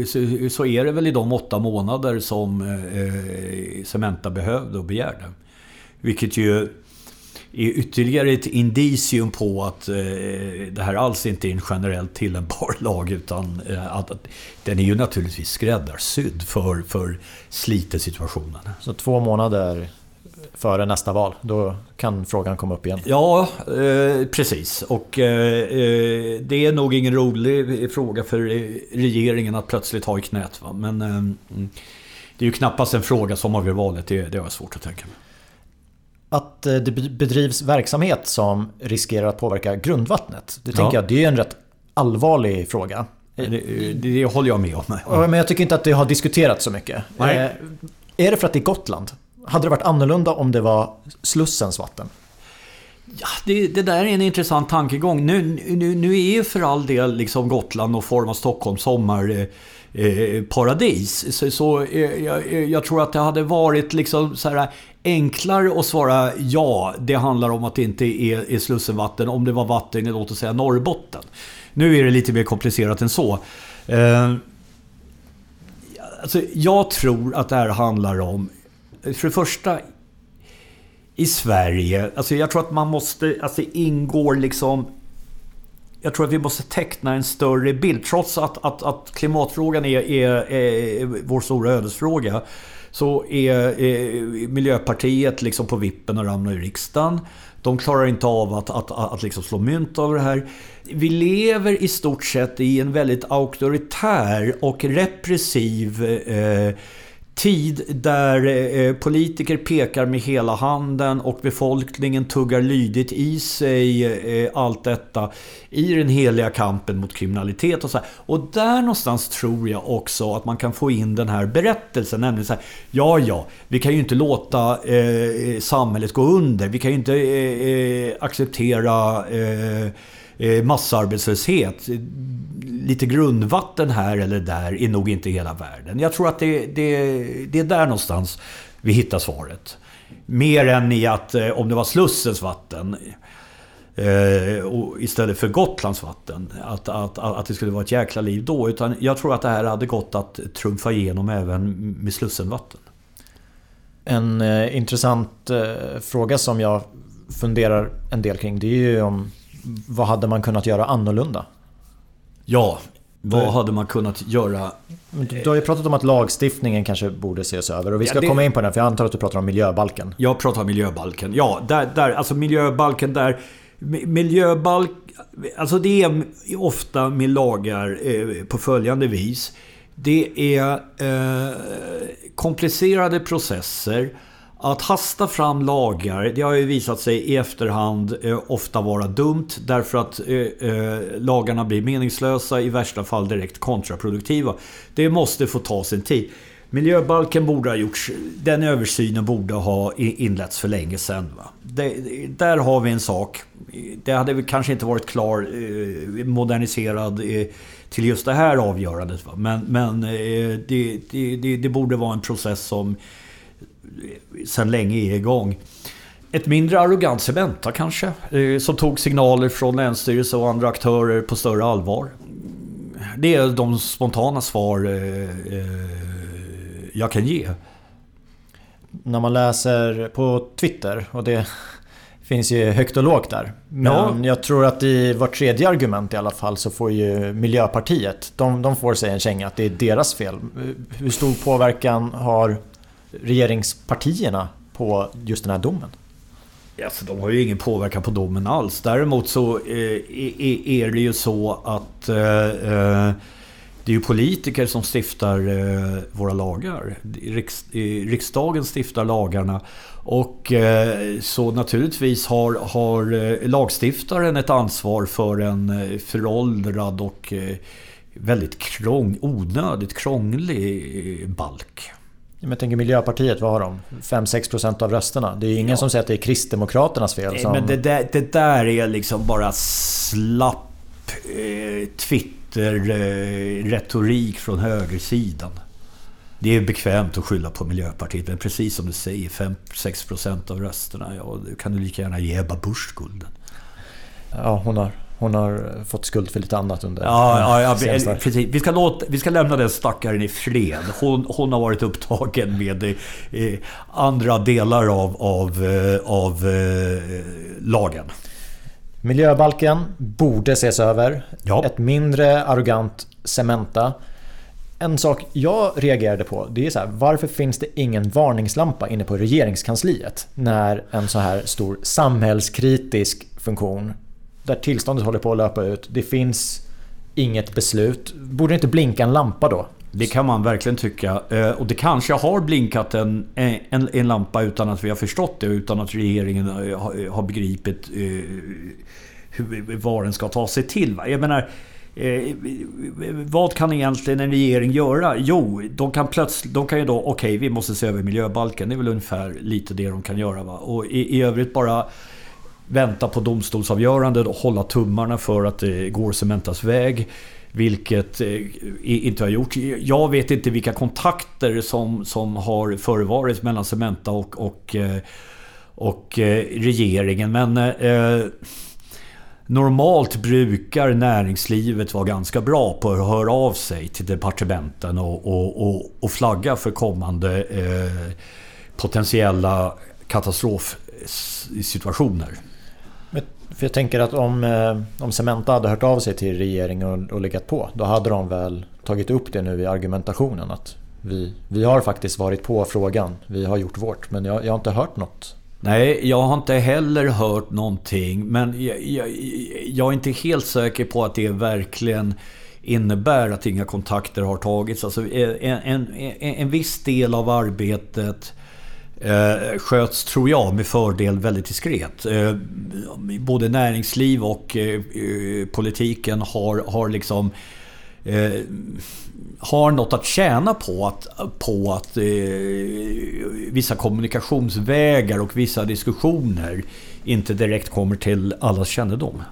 S2: så, så är det väl i de åtta månader som eh, Cementa behövde och begärde. Vilket ju är ytterligare ett indicium på att eh, det här alls inte är en generellt tillämpbar lag utan eh, att, att, den är ju naturligtvis skräddarsydd för, för slitesituationen.
S1: Så två månader före nästa val. Då kan frågan komma upp igen.
S2: Ja, eh, precis. Och eh, eh det är nog ingen rolig fråga för regeringen att plötsligt ha i knät. Va? Men eh, mm, det är ju knappast en fråga som avgör valet. Det, det har jag svårt att tänka mig.
S1: Att det bedrivs verksamhet som riskerar att påverka grundvattnet. Det tänker ja. jag, det är en rätt allvarlig fråga.
S2: Det, det, det håller jag med om.
S1: Ja, Men jag tycker inte att det har diskuterats så mycket.
S2: Nej.
S1: Eh, Är det för att det är Gotland? Hade det varit annorlunda om det var Slussens vatten?
S2: Ja, det, det där är en intressant tankegång. Nu, nu, nu är ju för all del liksom Gotland och form av Stockholm sommarparadis. Eh, eh så så eh, jag, eh, jag tror att det hade varit liksom så här enklare att svara ja, det handlar om att det inte är, är Slussenvatten om det var vatten i låt oss säga Norrbotten. Nu är det lite mer komplicerat än så. Eh, alltså, jag tror att det här handlar om, för det första i Sverige. Alltså jag tror att man måste, alltså det ingår liksom... Jag tror att vi måste teckna en större bild. Trots att, att, att klimatfrågan är, är, är vår stora ödesfråga. Så är, är Miljöpartiet liksom på vippen att ramla i riksdagen. De klarar inte av att, att, att, att liksom slå mynt av det här. Vi lever i stort sett i en väldigt auktoritär och repressiv eh, tid där eh, politiker pekar med hela handen och befolkningen tuggar lydigt i sig eh, allt detta i den heliga kampen mot kriminalitet och så här. Och där någonstans tror jag också att man kan få in den här berättelsen, nämligen så här, ja, ja, vi kan ju inte låta eh, samhället gå under, vi kan ju inte eh, eh acceptera eh, Eh, massarbetslöshet. Lite grundvatten här eller där är nog inte hela världen. Jag tror att det, det, det är där någonstans vi hittar svaret. Mer än i att eh, om det var Slussens vatten eh, och istället för Gotlands vatten. Att, att, att det skulle vara ett jäkla liv då. Utan jag tror att det här hade gått att trumfa igenom även med Slussenvatten.
S1: En eh, intressant eh, fråga som jag funderar en del kring det är ju om vad hade man kunnat göra annorlunda?
S2: Ja, vad hade man kunnat göra?
S1: Du har ju pratat om att lagstiftningen kanske borde ses över och vi ska
S2: Ja, det-
S1: komma in på den för jag antar att du pratar om miljöbalken.
S2: Jag pratar om miljöbalken. Ja, där, där, alltså miljöbalken där... mi- Miljöbalk... Alltså det är ofta med lagar eh, på följande vis. Det är eh, komplicerade processer. Att hasta fram lagar, det har ju visat sig i efterhand eh, ofta vara dumt därför att eh, eh, lagarna blir meningslösa, i värsta fall direkt kontraproduktiva. Det måste få ta sin tid. Miljöbalken borde ha gjorts, den översynen borde ha inletts för länge sedan. Va? Det, där har vi en sak. Det hade väl kanske inte varit klar, eh, moderniserad eh, till just det här avgörandet. Va? Men, men eh, det, det, det, det borde vara en process som sedan länge är igång. Ett mindre arrogant Cementa kanske, eh, som tog signaler från Länsstyrelse och andra aktörer på större allvar. Det är de spontana svar eh, eh, jag kan ge.
S1: När man läser på Twitter och det finns ju högt och lågt där. Men
S2: Ja.
S1: jag tror att i var tredje argument i alla fall så får ju Miljöpartiet, de, de får sig en känga att det är deras fel. Hur stor påverkan har regeringspartierna på just den här domen?
S2: Alltså, de har ju ingen påverkan på domen alls. Däremot så eh, e, e, är, det ju så att eh, eh, det är ju politiker som stiftar våra lagar. Riksdagen stiftar lagarna. Och så naturligtvis har, har lagstiftaren ett ansvar för en föråldrad och väldigt krång, onödigt krånglig balk.
S1: Men Jag tänker Miljöpartiet, vad har de? 5-6% av rösterna. Det är ju ingen
S2: Ja.
S1: som säger att det är Kristdemokraternas fel.
S2: Nej,
S1: Som...
S2: Men det där, det där är liksom bara slapp eh, Twitter-retorik från högersidan. Det är bekvämt att skylla på Miljöpartiet, men precis som du säger, 5-6% av rösterna, ja, kan du lika gärna ge Ebba Busch skulden.
S1: Ja, hon har, hon har fått skuld för lite annat under
S2: Ja, ja, ja precis. Vi ska, låta, vi ska lämna den stackaren i fred. Hon, hon har varit upptagen med eh, andra delar av, av, eh, av eh, lagen.
S1: Miljöbalken borde ses över.
S2: Ja.
S1: Ett mindre arrogant Cementa. En sak jag reagerade på det är så här, varför finns det ingen varningslampa inne på regeringskansliet när en så här stor samhällskritisk funktion där tillståndet håller på att löpa ut, det finns inget beslut. Borde det inte blinka en lampa då?
S2: Det kan man verkligen tycka. Eh, och det kanske har blinkat en, en, en lampa utan att vi har förstått det. Utan att regeringen eh, har- eh, har begripit hur, vad den ska ta sig till. va. Jag menar, Eh, vad kan egentligen en regering göra? Jo, de kan plötsligt... De kan ju då... Okej, okay, vi måste se över miljöbalken. Det är väl ungefär lite det de kan göra. Va? Och i, i övrigt bara vänta på domstolsavgörande och hålla tummarna för att det går Cementas väg. Vilket eh, inte har gjort. Jag vet inte vilka kontakter som, som har förevarit mellan Cementa och, och, eh, och eh, regeringen. Men eh, Normalt brukar näringslivet vara ganska bra på att höra av sig till departementen och, och, och, och flagga för kommande eh, potentiella katastrofsituationer.
S1: För jag tänker att om, eh, om Cementa hade hört av sig till regeringen och, och legat på, då hade de väl tagit upp det nu i argumentationen att vi, vi har faktiskt varit på frågan, vi har gjort vårt, men jag, jag har inte hört något
S2: Nej, jag har inte heller hört någonting. Men jag, jag, jag, är inte helt säker på att det verkligen innebär att inga kontakter har tagits. Alltså en, en, en viss del av arbetet eh, sköts, tror jag, med fördel väldigt diskret. Eh, både näringsliv och eh, eh, politiken har, har liksom eh, har något att tjäna på att, på att eh, vissa kommunikationsvägar och vissa diskussioner inte direkt kommer till allas kännedom.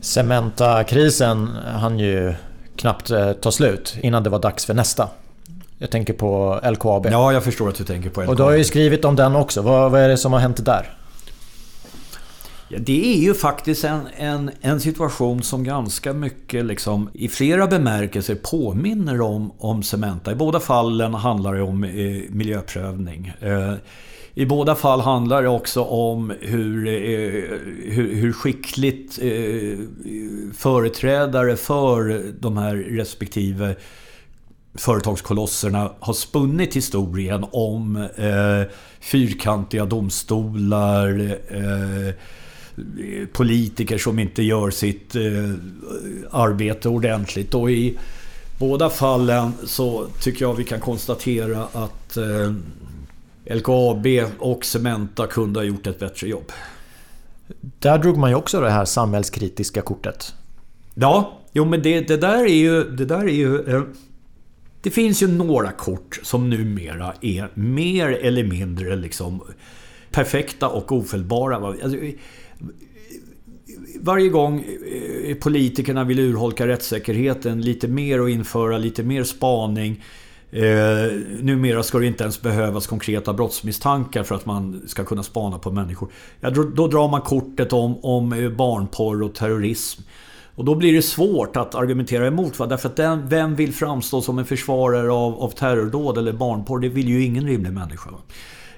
S1: Cementa-krisen hann ju knappt eh, ta slut innan det var dags för nästa. Jag tänker på LKAB.
S2: Ja, jag förstår att du tänker på LKAB.
S1: Och du har ju skrivit om den också. Vad, vad är det som har hänt där?
S2: Ja, det är ju faktiskt en, en, en situation som ganska mycket liksom, i flera bemärkelser påminner om, om Cementa. I båda fallen handlar det om eh, miljöprövning. Eh, I båda fall handlar det också om hur, eh, hur, hur, skickligt eh, företrädare för de här respektive företagskolosserna har spunnit historien om eh, fyrkantiga domstolar, eh, politiker som inte gör sitt eh, arbete ordentligt. Och i båda fallen så tycker jag vi kan konstatera att eh, LKAB och Cementa kunde ha gjort ett bättre jobb.
S1: Där drog man ju också det här samhällskritiska kortet.
S2: Ja, jo men det, det där är ju... Det där är ju eh, det finns ju några kort som numera är mer eller mindre liksom perfekta och ofelbara. Alltså, varje gång eh, politikerna vill urholka rättssäkerheten lite mer och införa lite mer spaning Eh, numera ska det inte ens behövas konkreta brottsmisstankar för att man ska kunna spana på människor. Ja, då, då drar man kortet om, om eh, barnporr och terrorism. Och då blir det svårt att argumentera emot. Va? Därför att den, vem vill framstå som en försvarare av, av terrordåd eller barnporr? Det vill ju ingen rimlig människa. Va?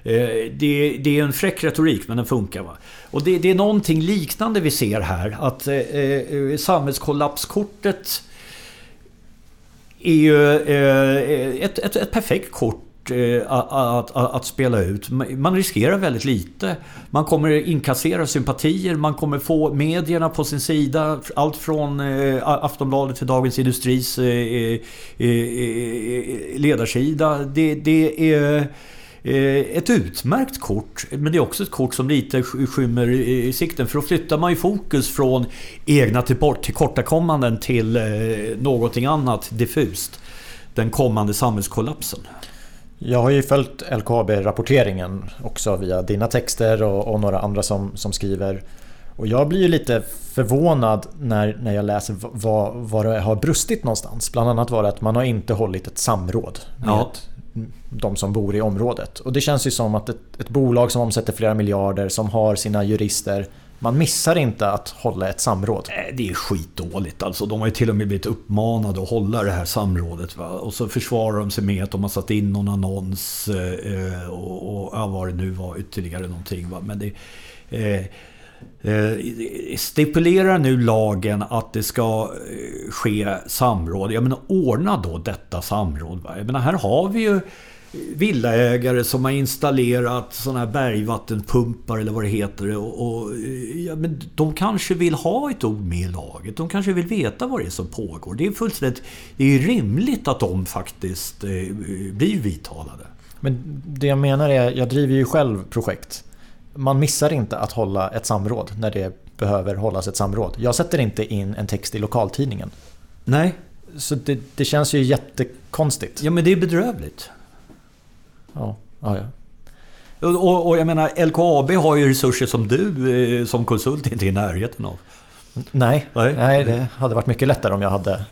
S2: Eh, det, det, är en fräck retorik men den funkar. Va? Och det, det är någonting liknande vi ser här. Att eh, eh samhällskollapskortet är ju eh, eh, ett, ett, ett perfekt kort Eh, att, att, att, spela ut. Man riskerar väldigt lite. Man kommer inkassera sympatier, man kommer få medierna på sin sida. Allt från eh, Aftonbladet till Dagens Industris eh, ledarsida. Det, det är ett utmärkt kort, men det är också ett kort som lite skymmer i sikten. För då flyttar man ju fokus från egna tillkortakommanden till eh, någonting annat diffust. Den kommande samhällskollapsen.
S1: Jag har ju följt LKAB-rapporteringen också via dina texter och, och, några andra som, som skriver. Och jag blir ju lite förvånad när, när jag läser vad, vad det har brustit någonstans. Bland annat var det att man har inte hållit ett samråd med ja de som bor i området. Och det känns ju som att ett, ett, bolag som omsätter flera miljarder, som har sina jurister man missar inte att hålla ett samråd.
S2: Eh, det är skitdåligt alltså. De har ju till och med blivit uppmanade att hålla det här samrådet. Va? Och så försvarar de sig med att de har satt in någon annons eh, eh och, och ja, vad det nu var, ytterligare någonting. Va? Men det, eh, eh, stipulerar nu lagen att det ska eh, ske samråd. Jag menar ordna då detta samråd. Va? Jag menar här har vi ju villaägare som har installerat sådana här bergvattenpumpar eller vad det heter. Och, och, ja, men de kanske vill ha ett ord med i laget. De kanske vill veta vad det är som pågår. Det är fullständigt det är rimligt att de faktiskt eh, blir vidtalade.
S1: Men det jag menar är, jag driver ju själv projekt. Man missar inte att hålla ett samråd när det behöver hållas ett samråd. Jag sätter inte in en text i lokaltidningen.
S2: Nej.
S1: Så det, det känns ju jättekonstigt.
S2: Ja men det är bedrövligt.
S1: Ja, ja, ja.
S2: Och, och, jag menar LKAB har ju resurser som du eh, som konsult inte är i närheten av.
S1: Nej,
S2: Nej.
S1: nej, det hade varit mycket lättare om jag hade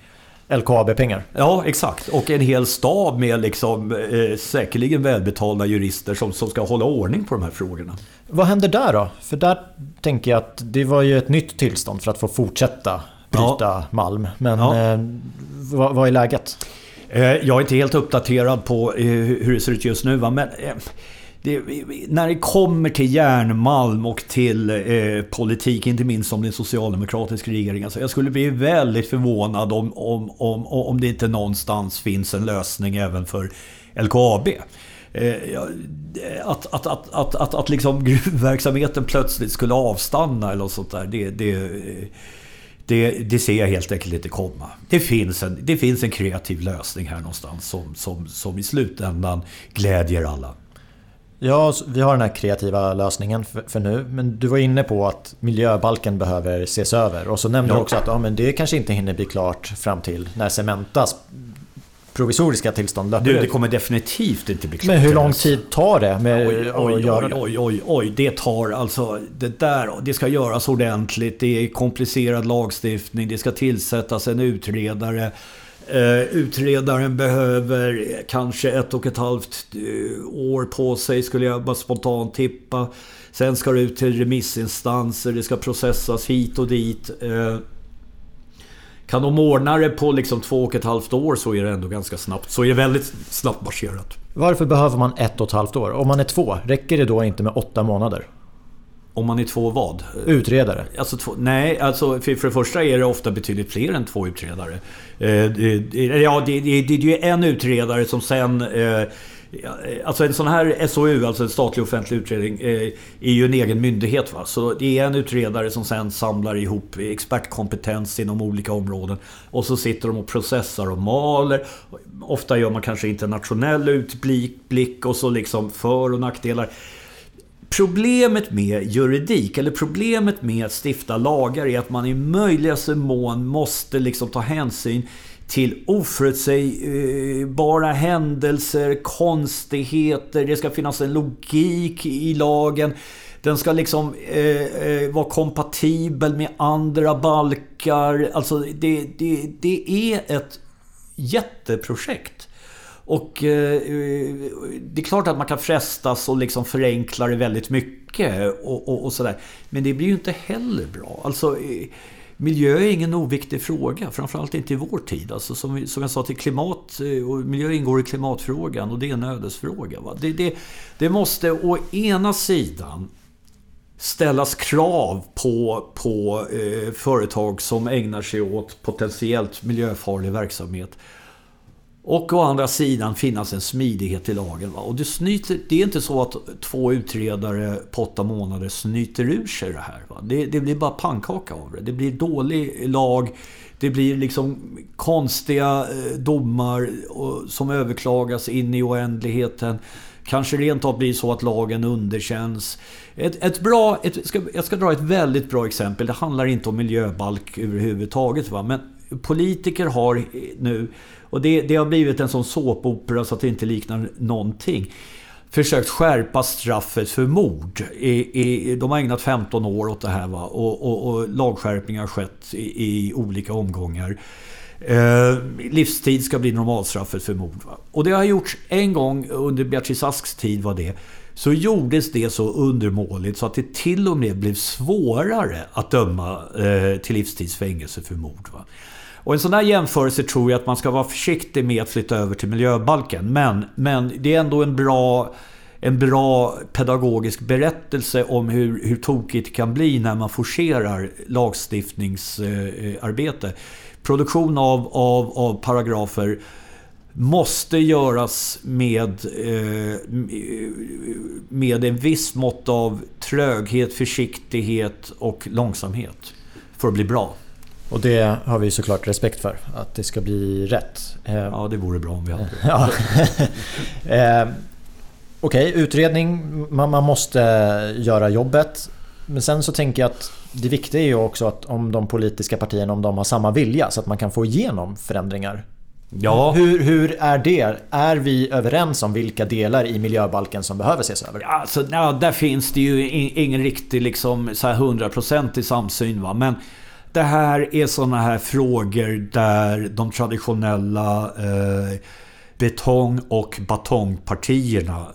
S1: LKAB-pengar.
S2: Ja, exakt. Och en hel stab med liksom, eh, säkerligen välbetalda jurister som, som ska hålla ordning på de här frågorna.
S1: Vad händer där då? För där tänker jag att det var ju ett nytt tillstånd för att få fortsätta bryta malm. Men
S2: Ja.
S1: eh, vad, vad är läget?
S2: Eh, jag är inte helt uppdaterad på eh, hur det ser ut just nu. Men eh, det, när det kommer till järnmalm och till eh, politik, inte minst om det är en socialdemokratisk regering. Alltså jag skulle bli väldigt förvånad om, om, om, om det inte någonstans finns en lösning även för LKAB. Eh, att, att, att, att, att, att liksom gruvverksamheten plötsligt skulle avstanna eller något sånt där. Det, det, det, det ser jag helt enkelt inte komma. Det finns en, det finns en kreativ lösning här någonstans som, som, som i slutändan glädjer alla.
S1: Ja, vi har den här kreativa lösningen för, för nu. Men du var inne på att miljöbalken behöver ses över. Och så nämnde
S2: Ja.
S1: du också att ja, men det kanske inte hinner bli klart fram till när Cementas provisoriska tillstånd löper
S2: Du, det
S1: ut.
S2: kommer definitivt inte bli klart.
S1: Men hur lång tid tar det med
S2: Oj, oj, oj, oj, oj, oj. Det tar alltså... Det där, det ska göras ordentligt. Det är komplicerad lagstiftning. Det ska tillsättas en utredare. Eh, utredaren behöver kanske ett och ett halvt eh, år på sig, skulle jag bara spontant tippa. Sen ska det ut till remissinstanser. Det ska processas hit och dit. Eh, kan de ordna det på liksom två och ett halvt år så är det ändå ganska snabbt. Så är det väldigt snabbt marscherat.
S1: Varför behöver man ett och ett halvt år? Om man är två, räcker det då inte med åtta månader?
S2: Om man är två vad?
S1: Utredare?
S2: Alltså, två, nej, alltså för, för det första är det ofta betydligt fler än två utredare. Eh, det, ja, det, det, det är ju en utredare som sen... Eh, Eh, alltså en sån här SOU, alltså en statlig offentlig utredning, eh, är ju en egen myndighet. Va? Så det är en utredare som sen samlar ihop expertkompetens inom olika områden. Och så sitter de och processar och maler. Ofta gör man kanske internationell utblick och så liksom för och nackdelar. Problemet med juridik, eller problemet med att stifta lagar, är att man i möjligaste mån måste liksom ta hänsyn till oförutsägbara händelser, konstigheter, det ska finnas en logik i lagen. Den ska liksom eh, eh, vara kompatibel med andra balkar. Alltså det, det, det är ett jätteprojekt. Och eh, det är klart att man kan frestas och liksom förenkla det väldigt mycket och, och, och sådär. Men det blir ju inte heller bra. Alltså, eh, miljö är ingen oviktig fråga, framförallt inte i vår tid. Alltså, som, som jag sa till klimat, eh, och miljö ingår i klimatfrågan och det är en ödesfråga. Va? Det, det, det måste å ena sidan ställas krav på, på eh, företag som ägnar sig åt potentiellt miljöfarlig verksamhet. Och å andra sidan finnas en smidighet i lagen. Va? Och det, snyter, det är inte så att två utredare på åtta månader snyter ur sig det här. Va? Det, det blir bara pannkaka av det. Det blir dålig lag. Det blir liksom konstiga eh, domar som överklagas in i oändligheten. Kanske rent av blir så att lagen underkänns. Ett, ett bra, ett, ska, jag ska dra ett väldigt bra exempel. Det handlar inte om miljöbalk överhuvudtaget. Va? Men politiker har nu, och det, det har blivit en sån såpopera så att det inte liknar någonting. Försökt skärpa straffet för mord. I, i, de har ägnat 15 år åt det här. Va? Och, och, och lagskärpningar har skett i, i olika omgångar. Eh, livstid ska bli normalstraffet för mord. Va? Och det har gjorts en gång under Beatrice Asks tid var det. Så gjordes det så undermåligt så att det till och med blev svårare att döma eh, till livstidsfängelse för mord. Va? Och en sån här jämförelse tror jag att man ska vara försiktig med att flytta över till miljöbalken. Men, men det är ändå en bra, en bra pedagogisk berättelse om hur, hur tokigt det kan bli när man forcerar lagstiftningsarbete. Produktion av, av, av paragrafer måste göras med, eh, med en viss mått av tröghet, försiktighet och långsamhet för att bli bra.
S1: Och det har vi såklart respekt för. Att det ska bli rätt. Eh,
S2: Ja, det vore bra om vi hade det.
S1: Ja. eh, Okej, utredning. Man, man måste göra jobbet. Men sen så tänker jag att det viktiga är ju också att om de politiska partierna om de har samma vilja så att man kan få igenom förändringar.
S2: Ja.
S1: Hur, hur är det? Är vi överens om vilka delar i miljöbalken som behöver ses över?
S2: Alltså, ja, där finns det ju ingen riktig liksom, så här 100% samsyn. Va? Men det här är sådana här frågor där de traditionella eh, betong och batongpartierna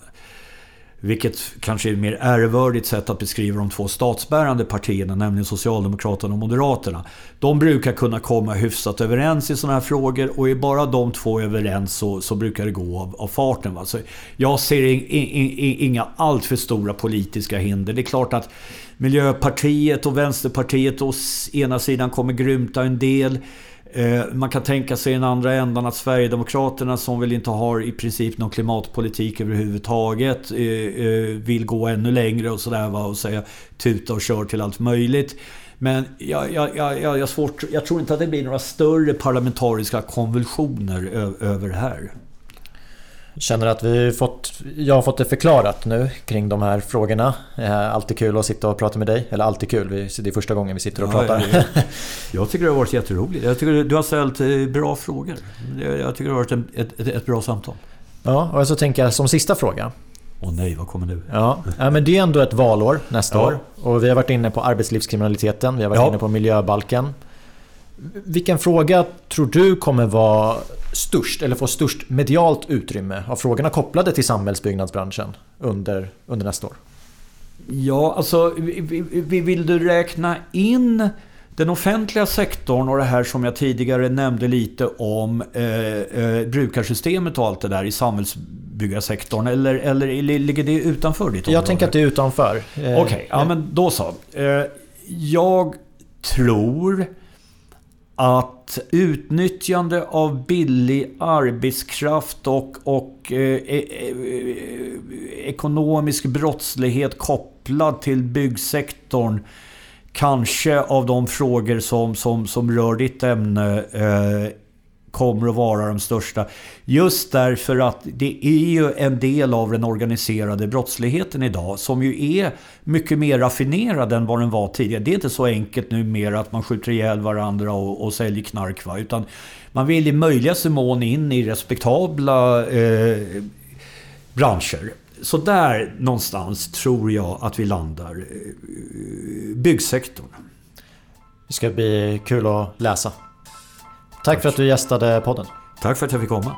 S2: vilket kanske är ett mer ärvördigt sätt att beskriva de två statsbärande partierna, nämligen Socialdemokraterna och Moderaterna. De brukar kunna komma hyfsat överens i sådana här frågor och är bara de två överens så, så brukar det gå av, av farten. Va? Så jag ser in, in, in, inga alltför stora politiska hinder. Det är klart att Miljöpartiet och Vänsterpartiet å ena sidan kommer grymta en del. Eh, man kan tänka sig i den andra ändan att Sverigedemokraterna som väl inte har i princip någon klimatpolitik överhuvudtaget eh, eh vill gå ännu längre och sådär och säga tuta och kör till allt möjligt. Men jag, jag, jag, jag, svårt, jag tror inte att det blir några större parlamentariska konvulsioner över det här.
S1: Känner att vi fått, jag har fått det förklarat nu kring de här frågorna. Alltid kul att sitta och prata med dig. Eller alltid kul, det är första gången vi sitter och pratar.
S2: Ja, jag tycker det har varit jätteroligt. Jag tycker du har ställt eh, bra frågor. Jag tycker det har varit ett, ett, ett bra samtal.
S1: Ja, och så tänker jag som sista fråga.
S2: Åh nej, vad kommer nu?
S1: Ja, men det är ändå ett valår nästa ja. år. Och vi har varit inne på arbetslivskriminaliteten, vi har varit ja. inne på miljöbalken. Vilken fråga tror du kommer vara störst, eller få störst medialt utrymme av frågorna kopplade till samhällsbyggnadsbranschen under, under nästa år?
S2: Ja, alltså vill du räkna in den offentliga sektorn och det här som jag tidigare nämnde lite om eh, eh, brukarsystemet och allt det där i samhällsbyggarsektorn eller, eller ligger det utanför ditt område?
S1: Jag tänker att det är utanför.
S2: Eh, Okej, okay, ja men då så. Eh, jag tror att utnyttjande av billig arbetskraft och, och eh, eh, eh, ekonomisk brottslighet kopplad till byggsektorn kanske av de frågor som, som, som rör ditt ämne eh, kommer att vara de största. Just därför att det är ju en del av den organiserade brottsligheten idag som ju är mycket mer raffinerad än vad den var tidigare. Det är inte så enkelt numera att man skjuter ihjäl varandra och, och säljer knark. Va? Utan man vill i möjligaste mån in i respektabla eh, branscher. Så där någonstans tror jag att vi landar. Eh, byggsektorn.
S1: Det ska bli kul att läsa. Tack för att du gästade podden.
S2: Tack för att jag fick komma.